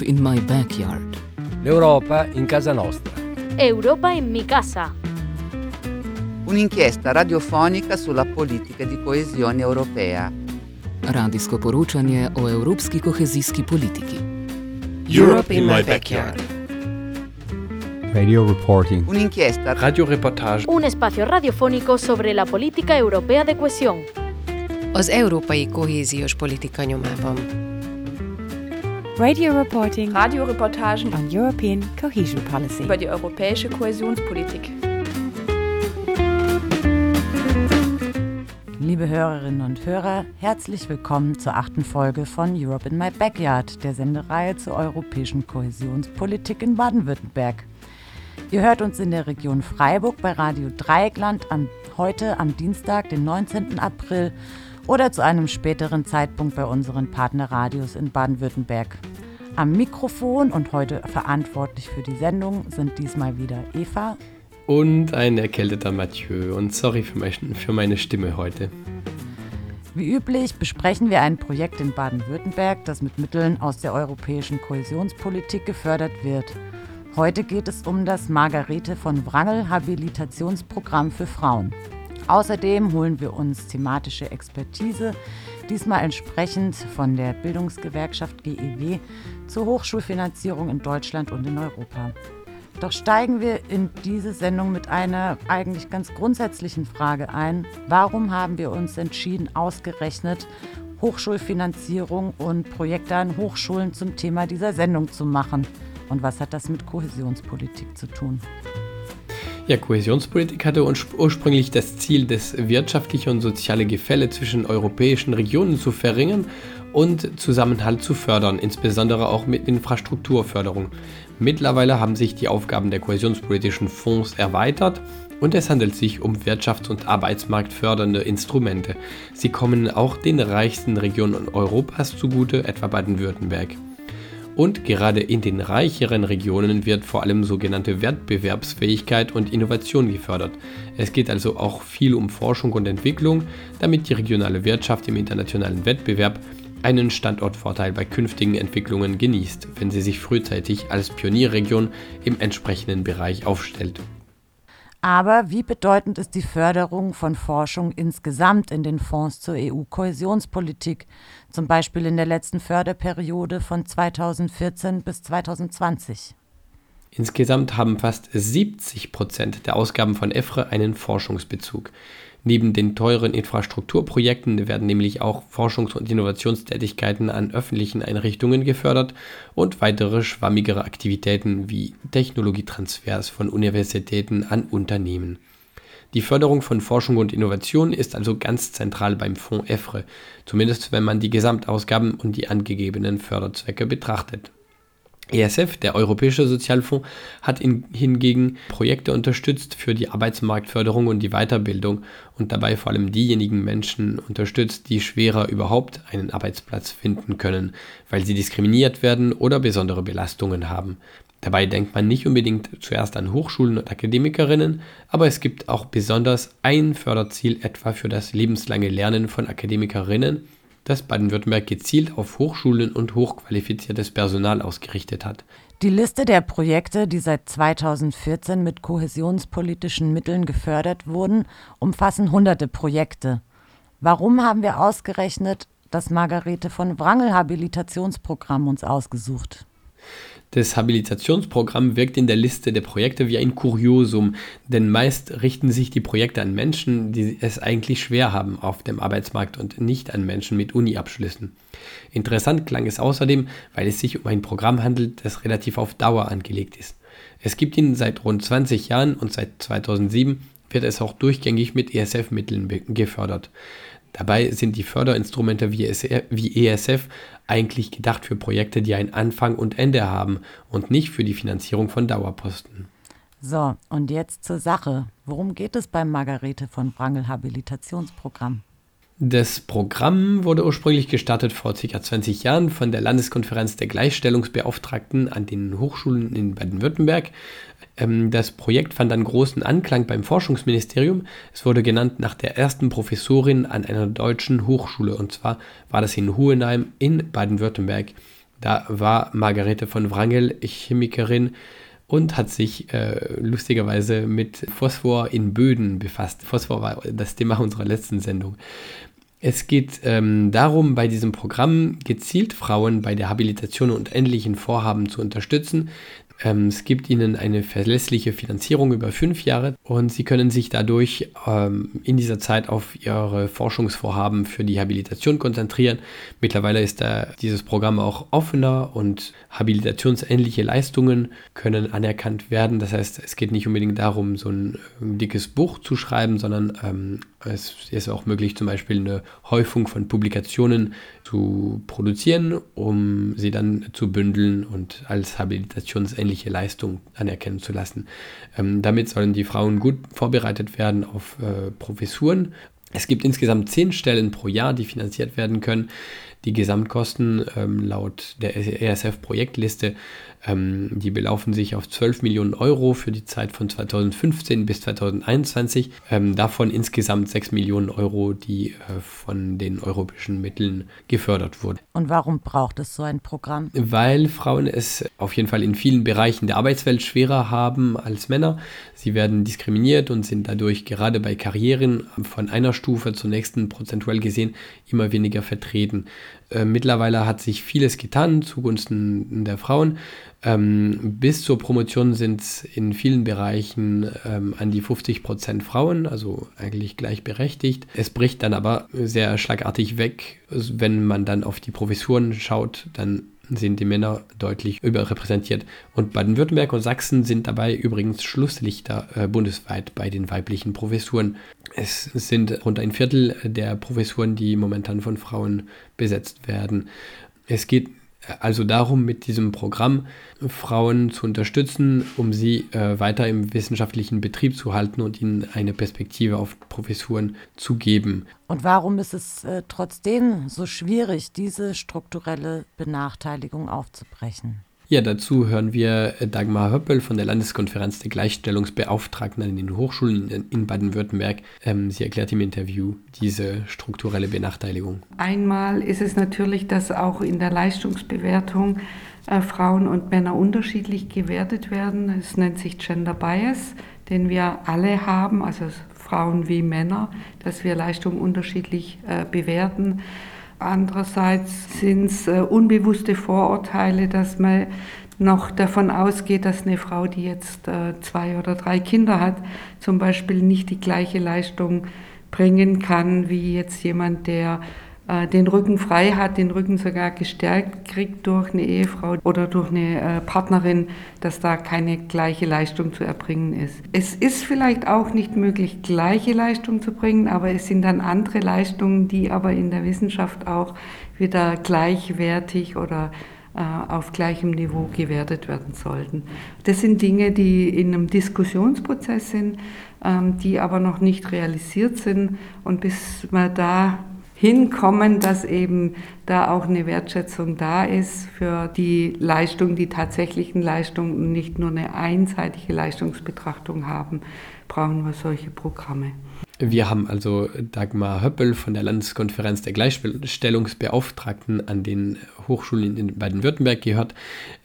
Europe in my backyard. L'Europa in casa nostra. Europa in mi casa. Un'inchiesta radiofonica sulla politica di coesione europea. Radijsko poročanje o evropski kohezijski politiki. Europe in my backyard. Radio reporting. Un'inchiesta Radioreportage. Un espacio radiofónico sobre la política europea de cohesión. az európai kohéziós politika nyomában. Radio reporting Radioreportagen on European cohesion policy. über die europäische Kohäsionspolitik. Liebe Hörerinnen und Hörer, herzlich willkommen zur achten Folge von Europe in My Backyard, der Sendereihe zur europäischen Kohäsionspolitik in Baden-Württemberg. Ihr hört uns in der Region Freiburg bei Radio Dreieckland am, heute am Dienstag, den 19. April oder zu einem späteren Zeitpunkt bei unseren Partnerradios in Baden-Württemberg. Am Mikrofon und heute verantwortlich für die Sendung sind diesmal wieder Eva Und ein erkälteter Mathieu. Und sorry für, mein, für meine Stimme heute. Wie üblich besprechen wir ein Projekt in Baden-Württemberg, das mit Mitteln aus der europäischen Kohäsionspolitik gefördert wird. Heute geht es um das Margarete von Wrangel Habilitationsprogramm für Frauen. Außerdem holen wir uns thematische Expertise, diesmal entsprechend von der Bildungsgewerkschaft GEW zur Hochschulfinanzierung in Deutschland und in Europa. Doch steigen wir in diese Sendung mit einer eigentlich ganz grundsätzlichen Frage ein. Warum haben wir uns entschieden, ausgerechnet Hochschulfinanzierung und Projekte an Hochschulen zum Thema dieser Sendung zu machen? Und was hat das mit Kohäsionspolitik zu tun? Ja, Kohäsionspolitik hatte urs- ursprünglich das Ziel, das wirtschaftliche und soziale Gefälle zwischen europäischen Regionen zu verringern und Zusammenhalt zu fördern, insbesondere auch mit Infrastrukturförderung. Mittlerweile haben sich die Aufgaben der kohäsionspolitischen Fonds erweitert und es handelt sich um wirtschafts- und arbeitsmarktfördernde Instrumente. Sie kommen auch den reichsten Regionen Europas zugute, etwa Baden-Württemberg. Und gerade in den reicheren Regionen wird vor allem sogenannte Wettbewerbsfähigkeit und Innovation gefördert. Es geht also auch viel um Forschung und Entwicklung, damit die regionale Wirtschaft im internationalen Wettbewerb einen Standortvorteil bei künftigen Entwicklungen genießt, wenn sie sich frühzeitig als Pionierregion im entsprechenden Bereich aufstellt. Aber wie bedeutend ist die Förderung von Forschung insgesamt in den Fonds zur EU-Kohäsionspolitik, zum Beispiel in der letzten Förderperiode von 2014 bis 2020? Insgesamt haben fast 70 Prozent der Ausgaben von EFRE einen Forschungsbezug. Neben den teuren Infrastrukturprojekten werden nämlich auch Forschungs- und Innovationstätigkeiten an öffentlichen Einrichtungen gefördert und weitere schwammigere Aktivitäten wie Technologietransfers von Universitäten an Unternehmen. Die Förderung von Forschung und Innovation ist also ganz zentral beim Fonds EFRE, zumindest wenn man die Gesamtausgaben und die angegebenen Förderzwecke betrachtet. ESF, der Europäische Sozialfonds, hat in, hingegen Projekte unterstützt für die Arbeitsmarktförderung und die Weiterbildung und dabei vor allem diejenigen Menschen unterstützt, die schwerer überhaupt einen Arbeitsplatz finden können, weil sie diskriminiert werden oder besondere Belastungen haben. Dabei denkt man nicht unbedingt zuerst an Hochschulen und Akademikerinnen, aber es gibt auch besonders ein Förderziel etwa für das lebenslange Lernen von Akademikerinnen, das Baden-Württemberg gezielt auf Hochschulen und hochqualifiziertes Personal ausgerichtet hat. Die Liste der Projekte, die seit 2014 mit kohäsionspolitischen Mitteln gefördert wurden, umfassen hunderte Projekte. Warum haben wir ausgerechnet das Margarete von Wrangel Habilitationsprogramm uns ausgesucht? Das Habilitationsprogramm wirkt in der Liste der Projekte wie ein Kuriosum, denn meist richten sich die Projekte an Menschen, die es eigentlich schwer haben auf dem Arbeitsmarkt und nicht an Menschen mit Uni-Abschlüssen. Interessant klang es außerdem, weil es sich um ein Programm handelt, das relativ auf Dauer angelegt ist. Es gibt ihn seit rund 20 Jahren und seit 2007 wird es auch durchgängig mit ESF-Mitteln gefördert. Dabei sind die Förderinstrumente wie ESF eigentlich gedacht für Projekte, die einen Anfang und Ende haben und nicht für die Finanzierung von Dauerposten. So, und jetzt zur Sache. Worum geht es beim Margarete von Wrangel Habilitationsprogramm? Das Programm wurde ursprünglich gestartet vor ca. 20 Jahren von der Landeskonferenz der Gleichstellungsbeauftragten an den Hochschulen in Baden-Württemberg. Das Projekt fand dann großen Anklang beim Forschungsministerium. Es wurde genannt nach der ersten Professorin an einer deutschen Hochschule und zwar war das in Hohenheim in Baden-Württemberg. Da war Margarete von Wrangel Chemikerin und hat sich äh, lustigerweise mit Phosphor in Böden befasst. Phosphor war das Thema unserer letzten Sendung. Es geht ähm, darum, bei diesem Programm gezielt Frauen bei der Habilitation und ähnlichen Vorhaben zu unterstützen. Ähm, es gibt ihnen eine verlässliche Finanzierung über fünf Jahre und sie können sich dadurch ähm, in dieser Zeit auf ihre Forschungsvorhaben für die Habilitation konzentrieren. Mittlerweile ist da dieses Programm auch offener und habilitationsähnliche Leistungen können anerkannt werden. Das heißt, es geht nicht unbedingt darum, so ein, ein dickes Buch zu schreiben, sondern ähm, es ist auch möglich, zum Beispiel eine Häufung von Publikationen zu produzieren, um sie dann zu bündeln und als habilitationsähnliche Leistung anerkennen zu lassen. Ähm, damit sollen die Frauen gut vorbereitet werden auf äh, Professuren. Es gibt insgesamt zehn Stellen pro Jahr, die finanziert werden können. Die Gesamtkosten ähm, laut der ESF-Projektliste ähm, die belaufen sich auf 12 Millionen Euro für die Zeit von 2015 bis 2021. Ähm, davon insgesamt 6 Millionen Euro, die äh, von den europäischen Mitteln gefördert wurden. Und warum braucht es so ein Programm? Weil Frauen es auf jeden Fall in vielen Bereichen der Arbeitswelt schwerer haben als Männer. Sie werden diskriminiert und sind dadurch gerade bei Karrieren von einer Stufe zur nächsten prozentuell gesehen immer weniger vertreten. Äh, mittlerweile hat sich vieles getan zugunsten der Frauen. Ähm, bis zur Promotion sind es in vielen Bereichen ähm, an die 50 Prozent Frauen, also eigentlich gleichberechtigt. Es bricht dann aber sehr schlagartig weg. Wenn man dann auf die Professuren schaut, dann sind die Männer deutlich überrepräsentiert. Und Baden-Württemberg und Sachsen sind dabei übrigens Schlusslichter äh, bundesweit bei den weiblichen Professuren. Es sind rund ein Viertel der Professuren, die momentan von Frauen besetzt werden. Es geht also darum, mit diesem Programm Frauen zu unterstützen, um sie äh, weiter im wissenschaftlichen Betrieb zu halten und ihnen eine Perspektive auf Professuren zu geben. Und warum ist es äh, trotzdem so schwierig, diese strukturelle Benachteiligung aufzubrechen? Ja, dazu hören wir Dagmar Höppel von der Landeskonferenz der Gleichstellungsbeauftragten an den Hochschulen in Baden-Württemberg. Ähm, sie erklärt im Interview diese strukturelle Benachteiligung. Einmal ist es natürlich, dass auch in der Leistungsbewertung äh, Frauen und Männer unterschiedlich gewertet werden. Es nennt sich Gender Bias, den wir alle haben, also Frauen wie Männer, dass wir Leistungen unterschiedlich äh, bewerten. Andererseits sind es äh, unbewusste Vorurteile, dass man noch davon ausgeht, dass eine Frau, die jetzt äh, zwei oder drei Kinder hat, zum Beispiel nicht die gleiche Leistung bringen kann wie jetzt jemand, der den Rücken frei hat, den Rücken sogar gestärkt kriegt durch eine Ehefrau oder durch eine äh, Partnerin, dass da keine gleiche Leistung zu erbringen ist. Es ist vielleicht auch nicht möglich, gleiche Leistung zu bringen, aber es sind dann andere Leistungen, die aber in der Wissenschaft auch wieder gleichwertig oder äh, auf gleichem Niveau gewertet werden sollten. Das sind Dinge, die in einem Diskussionsprozess sind, ähm, die aber noch nicht realisiert sind. Und bis man da hinkommen, dass eben da auch eine Wertschätzung da ist für die Leistung, die tatsächlichen Leistungen und nicht nur eine einseitige Leistungsbetrachtung haben, brauchen wir solche Programme. Wir haben also Dagmar Höppel von der Landeskonferenz der Gleichstellungsbeauftragten an den Hochschulen in Baden-Württemberg gehört.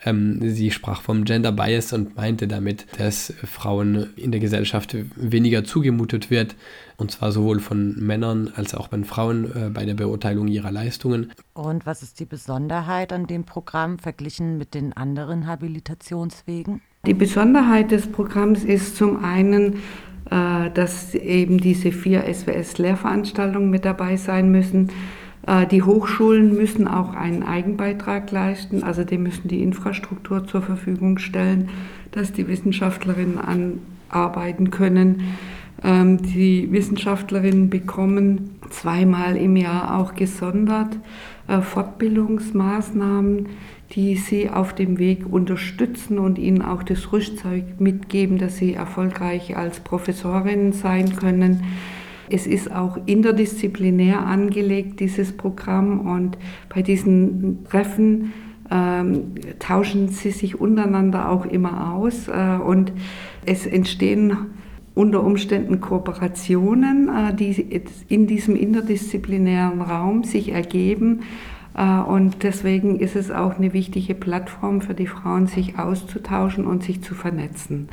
Ähm, sie sprach vom Gender Bias und meinte damit, dass Frauen in der Gesellschaft weniger zugemutet wird, und zwar sowohl von Männern als auch von Frauen äh, bei der Beurteilung ihrer Leistungen. Und was ist die Besonderheit an dem Programm verglichen mit den anderen Habilitationswegen? Die Besonderheit des Programms ist zum einen, dass eben diese vier SWS-Lehrveranstaltungen mit dabei sein müssen. Äh, die Hochschulen müssen auch einen Eigenbeitrag leisten, also die müssen die Infrastruktur zur Verfügung stellen, dass die Wissenschaftlerinnen anarbeiten können. Ähm, die Wissenschaftlerinnen bekommen zweimal im Jahr auch gesondert äh, Fortbildungsmaßnahmen die sie auf dem Weg unterstützen und ihnen auch das Rüstzeug mitgeben, dass sie erfolgreich als Professorinnen sein können. Es ist auch interdisziplinär angelegt, dieses Programm, und bei diesen Treffen ähm, tauschen sie sich untereinander auch immer aus äh, und es entstehen unter Umständen Kooperationen, äh, die in diesem interdisziplinären Raum sich ergeben Und deswegen ist es auch eine wichtige Plattform für die Frauen, sich auszutauschen und sich zu vernetzen.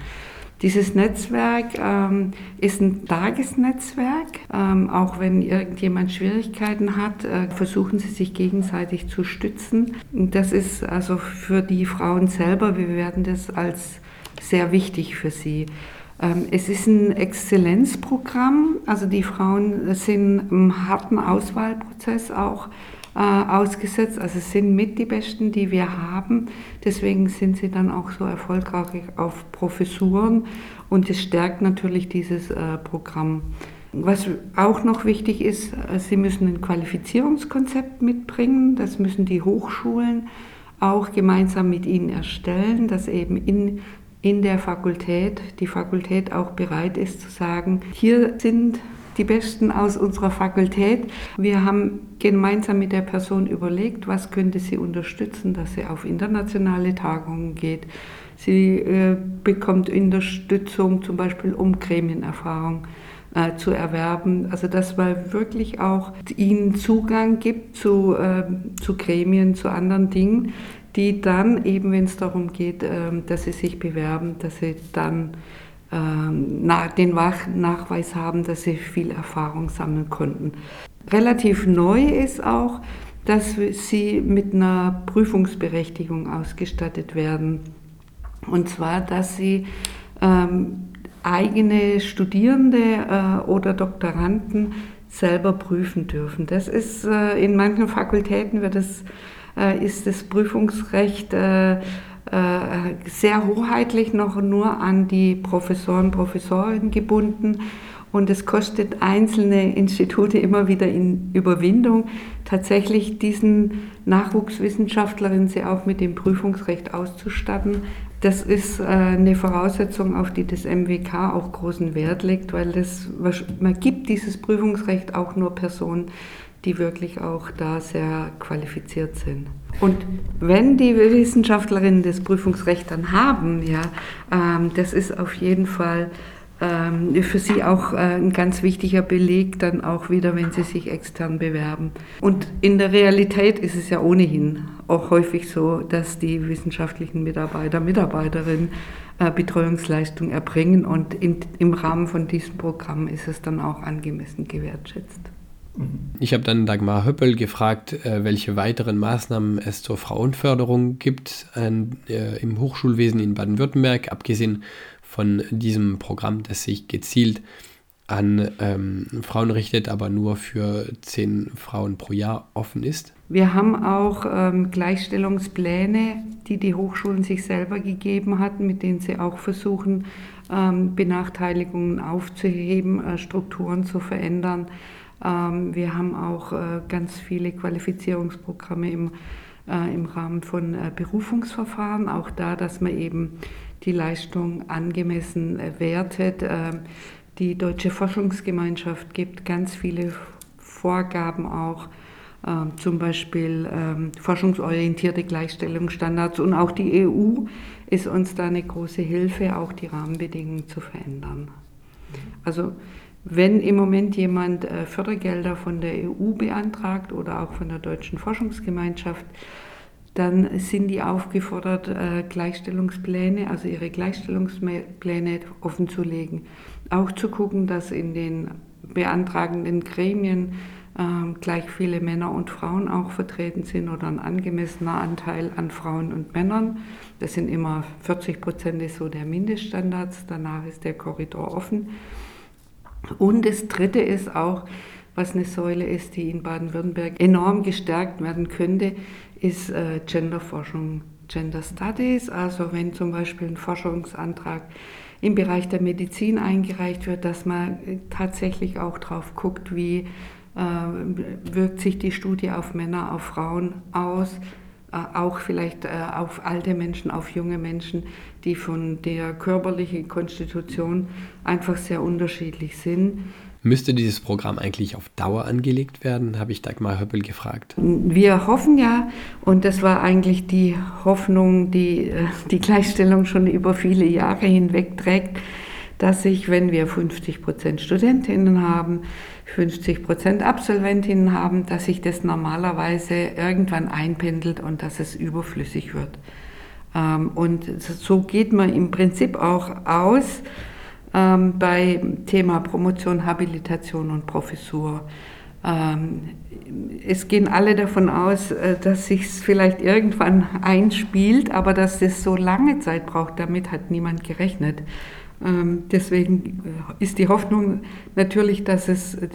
Dieses Netzwerk ähm, ist ein Tagesnetzwerk. Ähm, auch wenn irgendjemand Schwierigkeiten hat, äh, versuchen sie sich gegenseitig zu stützen. Und das ist also für die Frauen selber, wir werden das als sehr wichtig für sie. Ähm, es ist ein Exzellenzprogramm, also die Frauen sind im harten Auswahlprozess auch äh, ausgesetzt. Also sind mit die Besten, die wir haben. Deswegen sind sie dann auch so erfolgreich auf Professuren und es stärkt natürlich dieses äh, Programm. Was auch noch wichtig ist, äh, sie müssen ein Qualifizierungskonzept mitbringen. Das müssen die Hochschulen auch gemeinsam mit ihnen erstellen, dass eben in in der Fakultät, die Fakultät auch bereit ist zu sagen, hier sind die Besten aus unserer Fakultät. Wir haben gemeinsam mit der Person überlegt, was könnte sie unterstützen, dass sie auf internationale Tagungen geht. Sie äh, bekommt Unterstützung zum Beispiel, um Gremienerfahrung äh, zu erwerben. Also dass man wirklich auch ihnen Zugang gibt zu, äh, zu Gremien, zu anderen Dingen, die dann eben, wenn es darum geht, ähm, dass sie sich bewerben, dass sie dann ähm, den Nachweis haben, dass sie viel Erfahrung sammeln konnten. Relativ neu ist auch, dass sie mit einer Prüfungsberechtigung ausgestattet werden. Und zwar, dass sie ähm, eigene Studierende äh, oder Doktoranden selber prüfen dürfen. Das ist äh, in manchen Fakultäten wird das, äh, ist das Prüfungsrecht sehr hoheitlich noch nur an die Professoren, Professorinnen gebunden. Und es kostet einzelne Institute immer wieder in Überwindung, tatsächlich diesen Nachwuchswissenschaftlerinnen sie auch mit dem Prüfungsrecht auszustatten. Das ist äh, eine Voraussetzung, auf die das MWK auch großen Wert legt, weil das, man gibt dieses Prüfungsrecht auch nur Personen, die wirklich auch da sehr qualifiziert sind. Und wenn die Wissenschaftlerinnen das Prüfungsrecht dann haben, ja, ähm, das ist auf jeden Fall für sie auch äh, ein ganz wichtiger Beleg, dann auch wieder, wenn sie sich extern bewerben. Und in der Realität ist es ja ohnehin auch häufig so, dass die wissenschaftlichen Mitarbeiter, Mitarbeiterinnen äh, Betreuungsleistung erbringen und in, im Rahmen von diesem Programm ist es dann auch angemessen gewertschätzt. Ich habe dann Dagmar Höppel gefragt, äh, welche weiteren Maßnahmen es zur Frauenförderung gibt im Hochschulwesen in Baden-Württemberg, abgesehen von diesem Programm, das sich gezielt an ähm, Frauen richtet, aber nur für zehn Frauen pro Jahr offen ist. Wir haben auch ähm, Gleichstellungspläne, die die Hochschulen sich selber gegeben hatten, mit denen sie auch versuchen, ähm, Benachteiligungen aufzuheben, äh, Strukturen zu verändern. Ähm, wir haben auch äh, ganz viele Qualifizierungsprogramme im, äh, im Rahmen von äh, Berufungsverfahren, auch da, dass man eben die Leistung angemessen wertet. Ähm, die Deutsche Forschungsgemeinschaft gibt ganz viele Vorgaben auch, ähm, zum Beispiel forschungsorientierte Gleichstellungsstandards und auch die EU ist uns da eine große Hilfe, auch die Rahmenbedingungen zu verändern. Also wenn im Moment jemand äh, Fördergelder von der EU beantragt oder auch von der Deutschen Forschungsgemeinschaft, dann sind die aufgefordert, äh, Gleichstellungspläne, also ihre Gleichstellungspläne offenzulegen. Auch zu gucken, dass in den beantragenden Gremien ähm, gleich viele Männer und Frauen auch vertreten sind oder ein angemessener Anteil an Frauen und Männern. Das sind immer 40 Prozent so der Mindeststandards, danach ist der Korridor offen. Und das Dritte ist auch, was eine Säule ist, die in Baden-Württemberg enorm gestärkt werden könnte, ist äh, Genderforschung, Gender Studies. Also wenn zum Beispiel ein Forschungsantrag im Bereich der Medizin eingereicht wird, dass man tatsächlich auch drauf guckt, wie äh, wirkt sich die Studie auf Männer, auf Frauen aus, äh, auch vielleicht äh, auf alte Menschen, auf junge Menschen, die von der körperlichen Konstitution einfach sehr unterschiedlich sind. Müsste dieses Programm eigentlich auf Dauer angelegt werden, habe ich Dagmar Höppel gefragt. Wir hoffen ja, und das war eigentlich die Hoffnung, die äh, die Gleichstellung schon über viele Jahre hinweg trägt, dass sich, wenn wir 50 Prozent Studentinnen haben, 50 Prozent Absolventinnen haben, dass sich das normalerweise irgendwann einpendelt und dass es überflüssig wird. Ähm, und so geht man im Prinzip auch aus ähm, bei Thema Promotion, Habilitation und Professur. Ähm, es gehen alle davon aus, äh, dass sich vielleicht irgendwann einspielt, aber dass es so lange Zeit braucht, damit hat niemand gerechnet. Ähm, deswegen äh, ist die Hoffnung natürlich, dass es äh,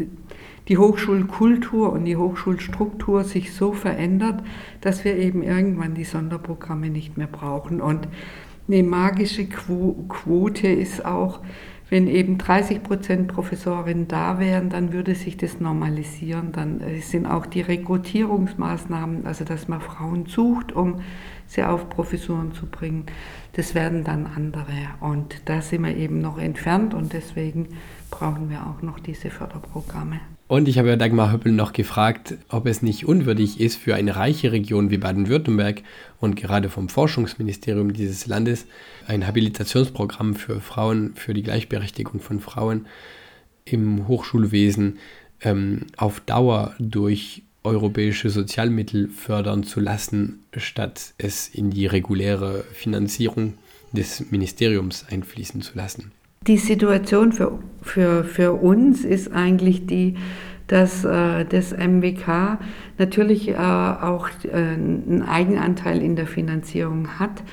die Hochschulkultur und die Hochschulstruktur sich so verändert, dass wir eben irgendwann die Sonderprogramme nicht mehr brauchen. Und eine magische Quote ist auch, wenn eben 30 Prozent Professorinnen da wären, dann würde sich das normalisieren. Dann äh, sind auch die Rekrutierungsmaßnahmen, also dass man Frauen sucht, um sie auf Professuren zu bringen, das werden dann andere. Und da sind wir eben noch entfernt und deswegen brauchen wir auch noch diese Förderprogramme. Und ich habe ja Dagmar Höppel noch gefragt, ob es nicht unwürdig ist für eine reiche Region wie Baden-Württemberg und gerade vom Forschungsministerium dieses Landes ein Habilitationsprogramm für Frauen, für die Gleichberechtigung von Frauen im Hochschulwesen ähm, auf Dauer durch europäische Sozialmittel fördern zu lassen, statt es in die reguläre Finanzierung des Ministeriums einfließen zu lassen. Die Situation für, für, für uns ist eigentlich die, dass äh, das MWK natürlich äh, auch äh, einen Eigenanteil in der Finanzierung hat.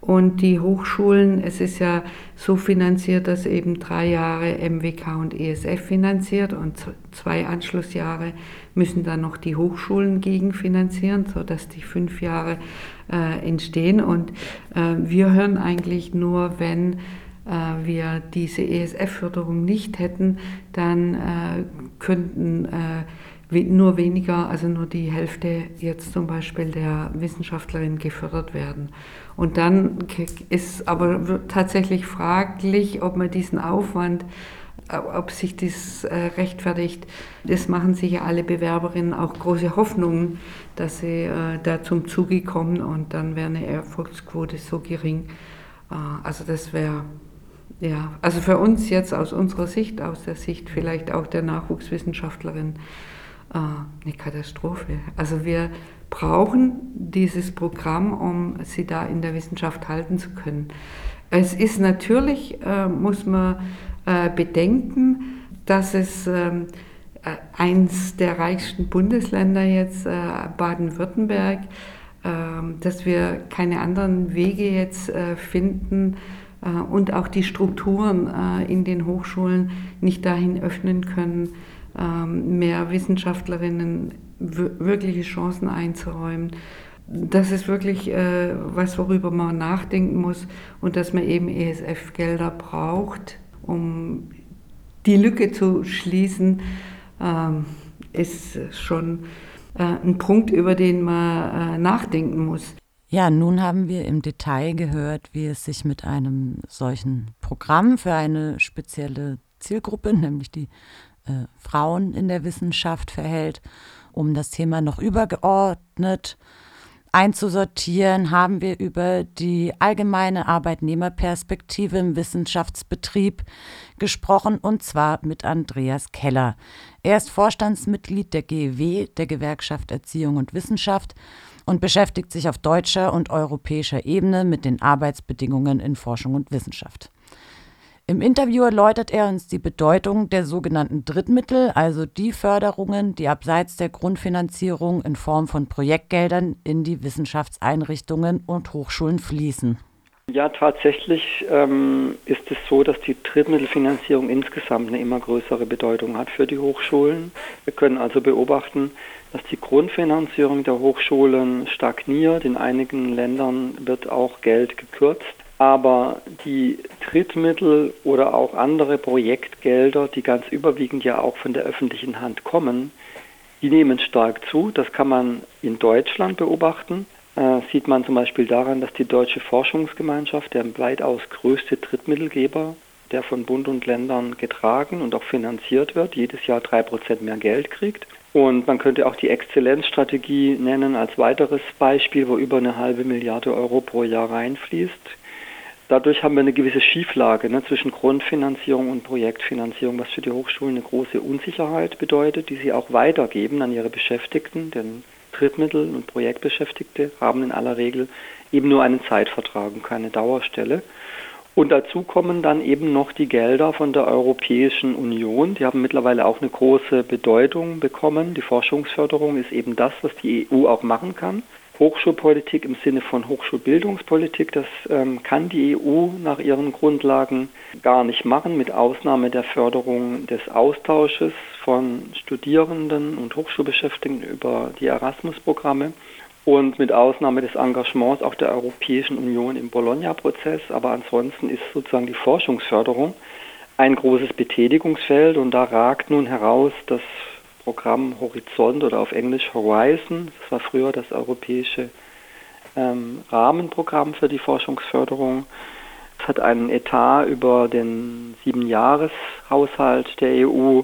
Und die Hochschulen, es ist ja so finanziert, dass eben drei Jahre MWK und ESF finanziert und zwei Anschlussjahre müssen dann noch die Hochschulen gegenfinanzieren, sodass die fünf Jahre äh, entstehen. Und äh, wir hören eigentlich nur, wenn äh, wir diese ESF-Förderung nicht hätten, dann äh, könnten äh, nur weniger, also nur die Hälfte jetzt zum Beispiel der Wissenschaftlerin gefördert werden. Und dann ist aber tatsächlich fraglich, ob man diesen Aufwand, ob sich das rechtfertigt. Das machen sich ja alle Bewerberinnen auch große Hoffnungen, dass sie da zum Zuge kommen und dann wäre eine Erfolgsquote so gering. Also das wäre ja, also für uns jetzt aus unserer Sicht, aus der Sicht vielleicht auch der Nachwuchswissenschaftlerin, äh, eine Katastrophe. Also wir brauchen dieses Programm, um sie da in der Wissenschaft halten zu können. Es ist natürlich, äh, muss man äh, bedenken, dass es ähm, eins der reichsten Bundesländer jetzt, Baden-Württemberg, ähm, dass wir keine anderen Wege jetzt finden, und auch die Strukturen äh, in den Hochschulen nicht dahin öffnen können, ähm, mehr Wissenschaftlerinnen wirkliche Chancen einzuräumen. Das ist wirklich äh, was, worüber man nachdenken muss und dass man eben ESF-Gelder braucht, um die Lücke zu schließen, ähm, ist schon ein Punkt, über den man nachdenken muss. Ja, nun haben wir im Detail gehört, wie es sich mit einem solchen Programm für eine spezielle Zielgruppe, nämlich die äh, Frauen in der Wissenschaft, verhält. Um das Thema noch übergeordnet einzusortieren, haben wir über die allgemeine Arbeitnehmerperspektive im Wissenschaftsbetrieb gesprochen, und zwar mit Andreas Keller. Er ist Vorstandsmitglied der GEW, der Gewerkschaft Erziehung und Wissenschaft, und beschäftigt sich auf deutscher und europäischer Ebene mit den Arbeitsbedingungen in Forschung und Wissenschaft. Im Interview erläutert er uns die Bedeutung der sogenannten Drittmittel, also die Förderungen, die abseits der Grundfinanzierung in Form von Projektgeldern in die Wissenschaftseinrichtungen und Hochschulen fließen. Ja, tatsächlich ähm, ist es so, dass die Drittmittelfinanzierung insgesamt eine immer größere Bedeutung hat für die Hochschulen. Wir können also beobachten, dass die Grundfinanzierung der Hochschulen stagniert. In einigen Ländern wird auch Geld gekürzt. Aber die Drittmittel oder auch andere Projektgelder, die ganz überwiegend ja auch von der öffentlichen Hand kommen, die nehmen stark zu. Das kann man in Deutschland beobachten. Äh, sieht man zum Beispiel daran, dass die Deutsche Forschungsgemeinschaft, der weitaus größte Drittmittelgeber, der von Bund und Ländern getragen und auch finanziert wird, jedes Jahr drei Prozent mehr Geld kriegt. Und man könnte auch die Exzellenzstrategie nennen als weiteres Beispiel, wo über eine halbe Milliarde Euro pro Jahr reinfließt. dadurch haben wir eine gewisse Schieflage ne, zwischen Grundfinanzierung und Projektfinanzierung, was für die Hochschulen eine große Unsicherheit bedeutet, die sie auch weitergeben an ihre Beschäftigten, denn Drittmittel und Projektbeschäftigte haben in aller Regel eben nur einen Zeitvertrag und keine Dauerstelle. Und dazu kommen dann eben noch die Gelder von der Europäischen Union. Die haben mittlerweile auch eine große Bedeutung bekommen. Die Forschungsförderung ist eben das, was die EU auch machen kann. Hochschulpolitik im Sinne von Hochschulbildungspolitik, das ähm, kann die EU nach ihren Grundlagen gar nicht machen, mit Ausnahme der Förderung des Austausches von Studierenden und Hochschulbeschäftigten über die Erasmus-Programme und mit Ausnahme des Engagements auch der Europäischen Union im Bologna-Prozess. Aber ansonsten ist sozusagen die Forschungsförderung ein großes Betätigungsfeld und da ragt nun heraus das Programm Horizont oder auf Englisch Horizon. Das war früher das europäische ähm, Rahmenprogramm für die Forschungsförderung. Es hat einen Etat über den Siebenjahreshaushalt der EU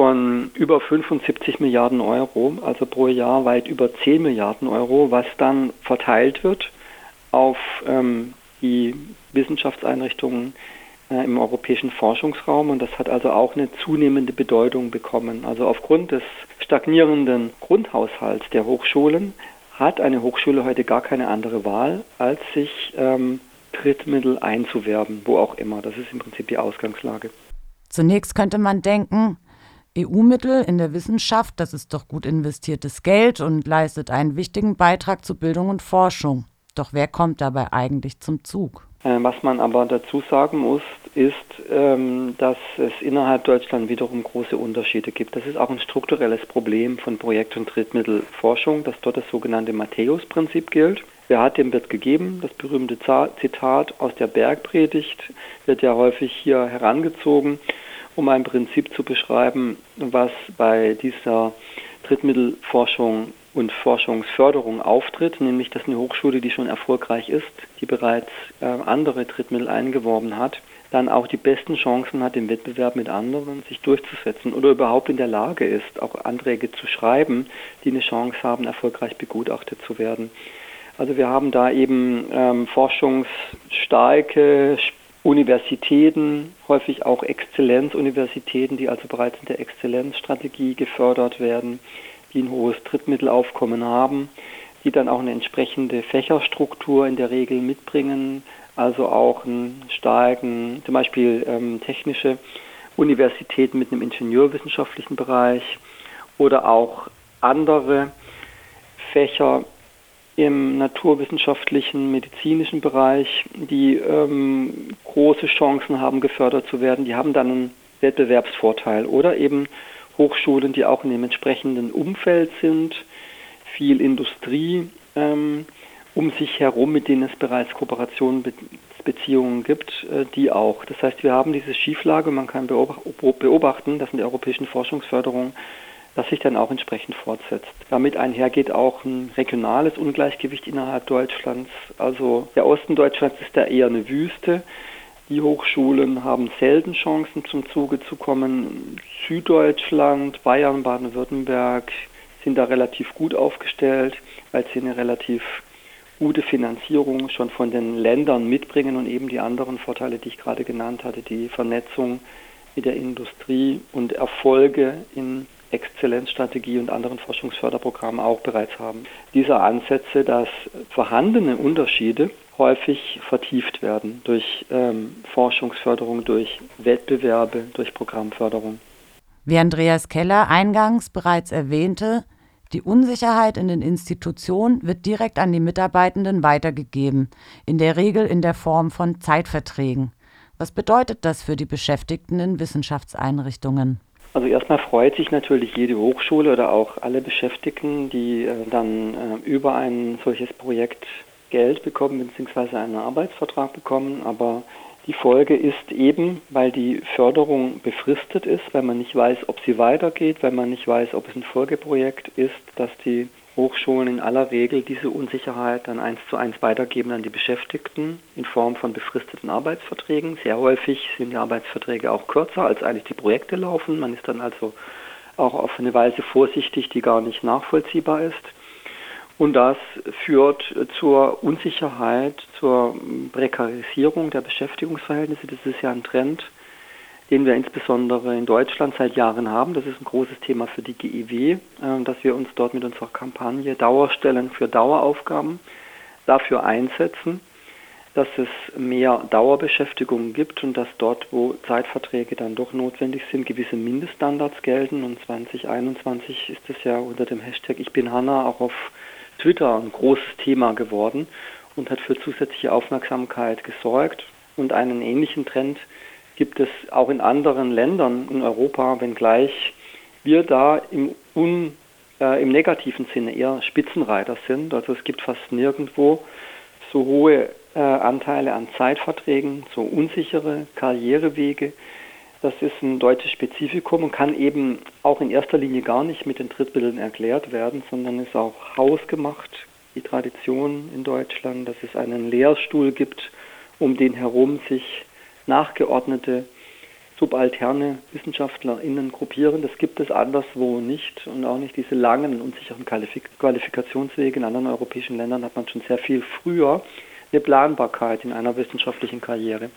von über 75 Milliarden Euro, also pro Jahr weit über 10 Milliarden Euro, was dann verteilt wird auf ähm, die Wissenschaftseinrichtungen äh, im europäischen Forschungsraum und das hat also auch eine zunehmende Bedeutung bekommen. Also aufgrund des stagnierenden Grundhaushalts der Hochschulen hat eine Hochschule heute gar keine andere Wahl, als sich ähm, Drittmittel einzuwerben, wo auch immer. Das ist im Prinzip die Ausgangslage. Zunächst könnte man denken, EU-Mittel in der Wissenschaft, das ist doch gut investiertes Geld und leistet einen wichtigen Beitrag zu Bildung und Forschung. Doch wer kommt dabei eigentlich zum Zug? Äh, was man aber dazu sagen muss, ist, ähm, dass es innerhalb Deutschland wiederum große Unterschiede gibt. Das ist auch ein strukturelles Problem von Projekt- und Drittmittelforschung, dass dort das sogenannte Matthäus-Prinzip gilt. Wer hat, dem wird gegeben. Das berühmte Zitat aus der Bergpredigt wird ja häufig hier herangezogen, um ein Prinzip zu beschreiben, was bei dieser Drittmittelforschung und Forschungsförderung auftritt, nämlich dass eine Hochschule, die schon erfolgreich ist, die bereits äh, andere Drittmittel eingeworben hat, dann auch die besten Chancen hat, im Wettbewerb mit anderen sich durchzusetzen oder überhaupt in der Lage ist, auch Anträge zu schreiben, die eine Chance haben, erfolgreich begutachtet zu werden. Also wir haben da eben ähm, forschungsstarke Universitäten, häufig auch Exzellenzuniversitäten, die also bereits in der Exzellenzstrategie gefördert werden die ein hohes Drittmittelaufkommen haben, die dann auch eine entsprechende Fächerstruktur in der Regel mitbringen, also auch einen starken, zum Beispiel ähm, technische Universitäten mit einem ingenieurwissenschaftlichen Bereich oder auch andere Fächer im naturwissenschaftlichen, medizinischen Bereich, die ähm, große Chancen haben, gefördert zu werden. Die haben dann einen Wettbewerbsvorteil oder eben Hochschulen, die auch in dem entsprechenden Umfeld sind, viel Industrie ähm, um sich herum, mit denen es bereits Kooperationsbeziehungen gibt, äh, die auch. Das heißt, wir haben diese Schieflage, man kann beobachten, dass in der europäischen Forschungsförderung das sich dann auch entsprechend fortsetzt. Damit einhergeht auch ein regionales Ungleichgewicht innerhalb Deutschlands. Also der Osten Deutschlands ist da eher eine Wüste. Die Hochschulen haben selten Chancen zum Zuge zu kommen. Süddeutschland, Bayern, Baden-Württemberg sind da relativ gut aufgestellt, weil sie eine relativ gute Finanzierung schon von den Ländern mitbringen und eben die anderen Vorteile, die ich gerade genannt hatte, die Vernetzung mit der Industrie und Erfolge in Exzellenzstrategie und anderen Forschungsförderprogrammen auch bereits haben. Diese Ansätze, dass vorhandene Unterschiede häufig vertieft werden durch ähm, Forschungsförderung, durch Wettbewerbe, durch Programmförderung. Wie Andreas Keller eingangs bereits erwähnte, die Unsicherheit in den Institutionen wird direkt an die Mitarbeitenden weitergegeben, in der Regel in der Form von Zeitverträgen. Was bedeutet das für die Beschäftigten in Wissenschaftseinrichtungen? Also erstmal freut sich natürlich jede Hochschule oder auch alle Beschäftigten, die äh, dann äh, über ein solches Projekt Geld bekommen bzw. einen Arbeitsvertrag bekommen, aber die Folge ist eben, weil die Förderung befristet ist, weil man nicht weiß, ob sie weitergeht, weil man nicht weiß, ob es ein Folgeprojekt ist, dass die Hochschulen in aller Regel diese Unsicherheit dann eins zu eins weitergeben an die Beschäftigten in Form von befristeten Arbeitsverträgen. Sehr häufig sind die Arbeitsverträge auch kürzer, als eigentlich die Projekte laufen. Man ist dann also auch auf eine Weise vorsichtig, die gar nicht nachvollziehbar ist. Und das führt zur Unsicherheit, zur Prekarisierung der Beschäftigungsverhältnisse. Das ist ja ein Trend, den wir insbesondere in Deutschland seit Jahren haben. Das ist ein großes Thema für die GIW, äh, dass wir uns dort mit unserer Kampagne Dauerstellen für Daueraufgaben dafür einsetzen, dass es mehr Dauerbeschäftigung gibt und dass dort, wo Zeitverträge dann doch notwendig sind, gewisse Mindeststandards gelten. Und 2021 ist es ja unter dem Hashtag Ich bin Hanna auch auf Twitter ein großes Thema geworden und hat für zusätzliche Aufmerksamkeit gesorgt. Und einen ähnlichen Trend gibt es auch in anderen Ländern in Europa, wenngleich wir da im, un, äh, im negativen Sinne eher Spitzenreiter sind. Also es gibt fast nirgendwo so hohe äh, Anteile an Zeitverträgen, so unsichere Karrierewege. Das ist ein deutsches Spezifikum und kann eben auch in erster Linie gar nicht mit den Drittmitteln erklärt werden, sondern ist auch hausgemacht. Die Tradition in Deutschland, dass es einen Lehrstuhl gibt, um den herum sich nachgeordnete subalterne WissenschaftlerInnen gruppieren. Das gibt es anderswo nicht und auch nicht diese langen, unsicheren Qualifikationswege. In anderen europäischen Ländern hat man schon sehr viel früher eine Planbarkeit in einer wissenschaftlichen Karriere.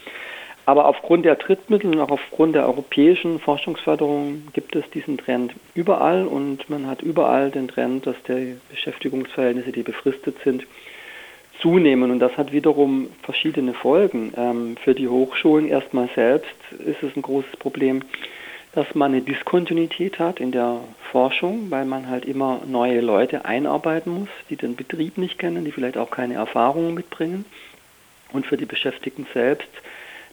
Aber aufgrund der Drittmittel und auch aufgrund der europäischen Forschungsförderung gibt es diesen Trend überall und man hat überall den Trend, dass die Beschäftigungsverhältnisse, die befristet sind, zunehmen. Und das hat wiederum verschiedene Folgen. Ähm, für die Hochschulen erstmal selbst ist es ein großes Problem, dass man eine Diskontinuität hat in der Forschung, weil man halt immer neue Leute einarbeiten muss, die den Betrieb nicht kennen, die vielleicht auch keine Erfahrungen mitbringen. Und für die Beschäftigten selbst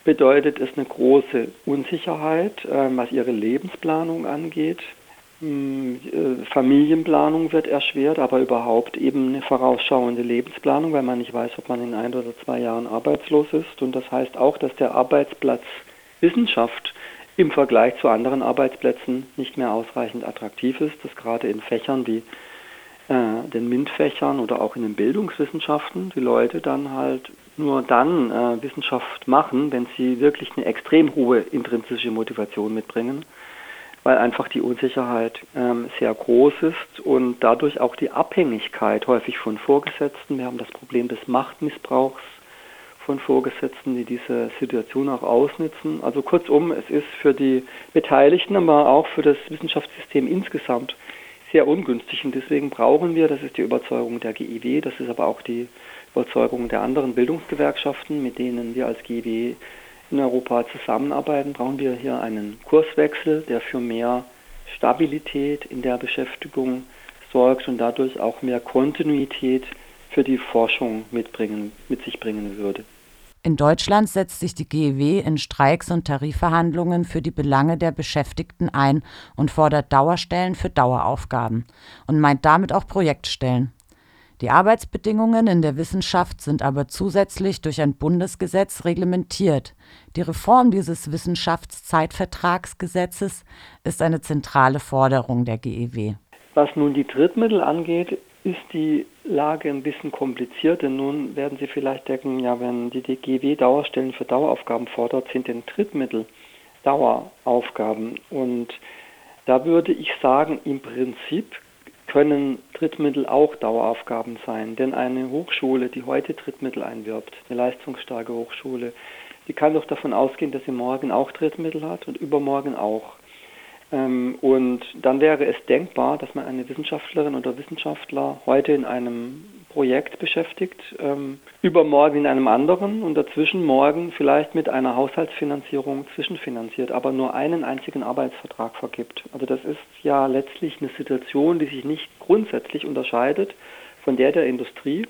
bedeutet es eine große Unsicherheit, äh, was ihre Lebensplanung angeht. Hm, äh, Familienplanung wird erschwert, aber überhaupt eben eine vorausschauende Lebensplanung, weil man nicht weiß, ob man in ein oder zwei Jahren arbeitslos ist. Und das heißt auch, dass der Arbeitsplatz Wissenschaft im Vergleich zu anderen Arbeitsplätzen nicht mehr ausreichend attraktiv ist, dass gerade in Fächern wie äh, den MINT-Fächern oder auch in den Bildungswissenschaften die Leute dann halt nur dann äh, Wissenschaft machen, wenn sie wirklich eine extrem hohe intrinsische Motivation mitbringen, weil einfach die Unsicherheit ähm, sehr groß ist und dadurch auch die Abhängigkeit häufig von Vorgesetzten. Wir haben das Problem des Machtmissbrauchs von Vorgesetzten, die diese Situation auch ausnutzen. Also kurzum, es ist für die Beteiligten, aber auch für das Wissenschaftssystem insgesamt sehr ungünstig und deswegen brauchen wir, das ist die Überzeugung der GIW, das ist aber auch die Überzeugung der anderen Bildungsgewerkschaften, mit denen wir als GIW in Europa zusammenarbeiten, brauchen wir hier einen Kurswechsel, der für mehr Stabilität in der Beschäftigung sorgt und dadurch auch mehr Kontinuität für die Forschung mitbringen, mit sich bringen würde. In Deutschland setzt sich die GEW in Streiks und Tarifverhandlungen für die Belange der Beschäftigten ein und fordert Dauerstellen für Daueraufgaben und meint damit auch Projektstellen. Die Arbeitsbedingungen in der Wissenschaft sind aber zusätzlich durch ein Bundesgesetz reglementiert. Die Reform dieses Wissenschaftszeitvertragsgesetzes ist eine zentrale Forderung der GEW. Was nun die Drittmittel angeht, ist die Lage ein bisschen kompliziert, denn nun werden Sie vielleicht denken, ja, wenn die DGW Dauerstellen für Daueraufgaben fordert, sind denn Drittmittel Daueraufgaben. Und da würde ich sagen, im Prinzip können Drittmittel auch Daueraufgaben sein. Denn eine Hochschule, die heute Drittmittel einwirbt, eine leistungsstarke Hochschule, die kann doch davon ausgehen, dass sie morgen auch Drittmittel hat und übermorgen auch. Ähm, und dann wäre es denkbar, dass man eine Wissenschaftlerin oder Wissenschaftler heute in einem Projekt beschäftigt, ähm, übermorgen in einem anderen und dazwischen morgen vielleicht mit einer Haushaltsfinanzierung zwischenfinanziert, aber nur einen einzigen Arbeitsvertrag vergibt. Also das ist ja letztlich eine Situation, die sich nicht grundsätzlich unterscheidet von der der Industrie,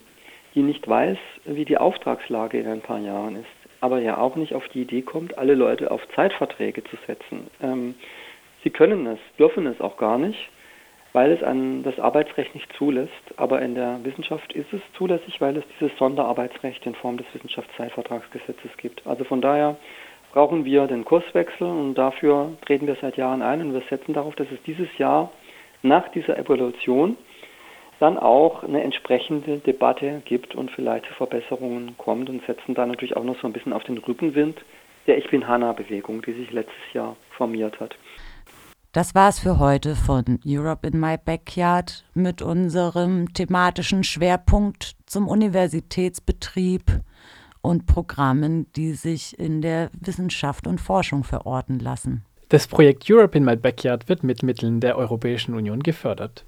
die nicht weiß, wie die Auftragslage in ein paar Jahren ist, aber ja auch nicht auf die Idee kommt, alle Leute auf Zeitverträge zu setzen. Ähm, sie können es, dürfen es auch gar nicht weil es an das Arbeitsrecht nicht zulässt. Aber in der Wissenschaft ist es zulässig, weil es dieses Sonderarbeitsrecht in Form des Wissenschaftszeitvertragsgesetzes gibt. Also von daher brauchen wir den Kurswechsel und dafür treten wir seit Jahren ein und wir setzen darauf, dass es dieses Jahr nach dieser Evaluation dann auch eine entsprechende Debatte gibt und vielleicht zu Verbesserungen kommt und setzen da natürlich auch noch so ein bisschen auf den Rückenwind der Ich bin Hanna-Bewegung, die sich letztes Jahr formiert hat. Das war's für heute von Europe in My Backyard mit unserem thematischen Schwerpunkt zum Universitätsbetrieb und Programmen, die sich in der Wissenschaft und Forschung verorten lassen. Das Projekt Europe in My Backyard wird mit Mitteln der Europäischen Union gefördert.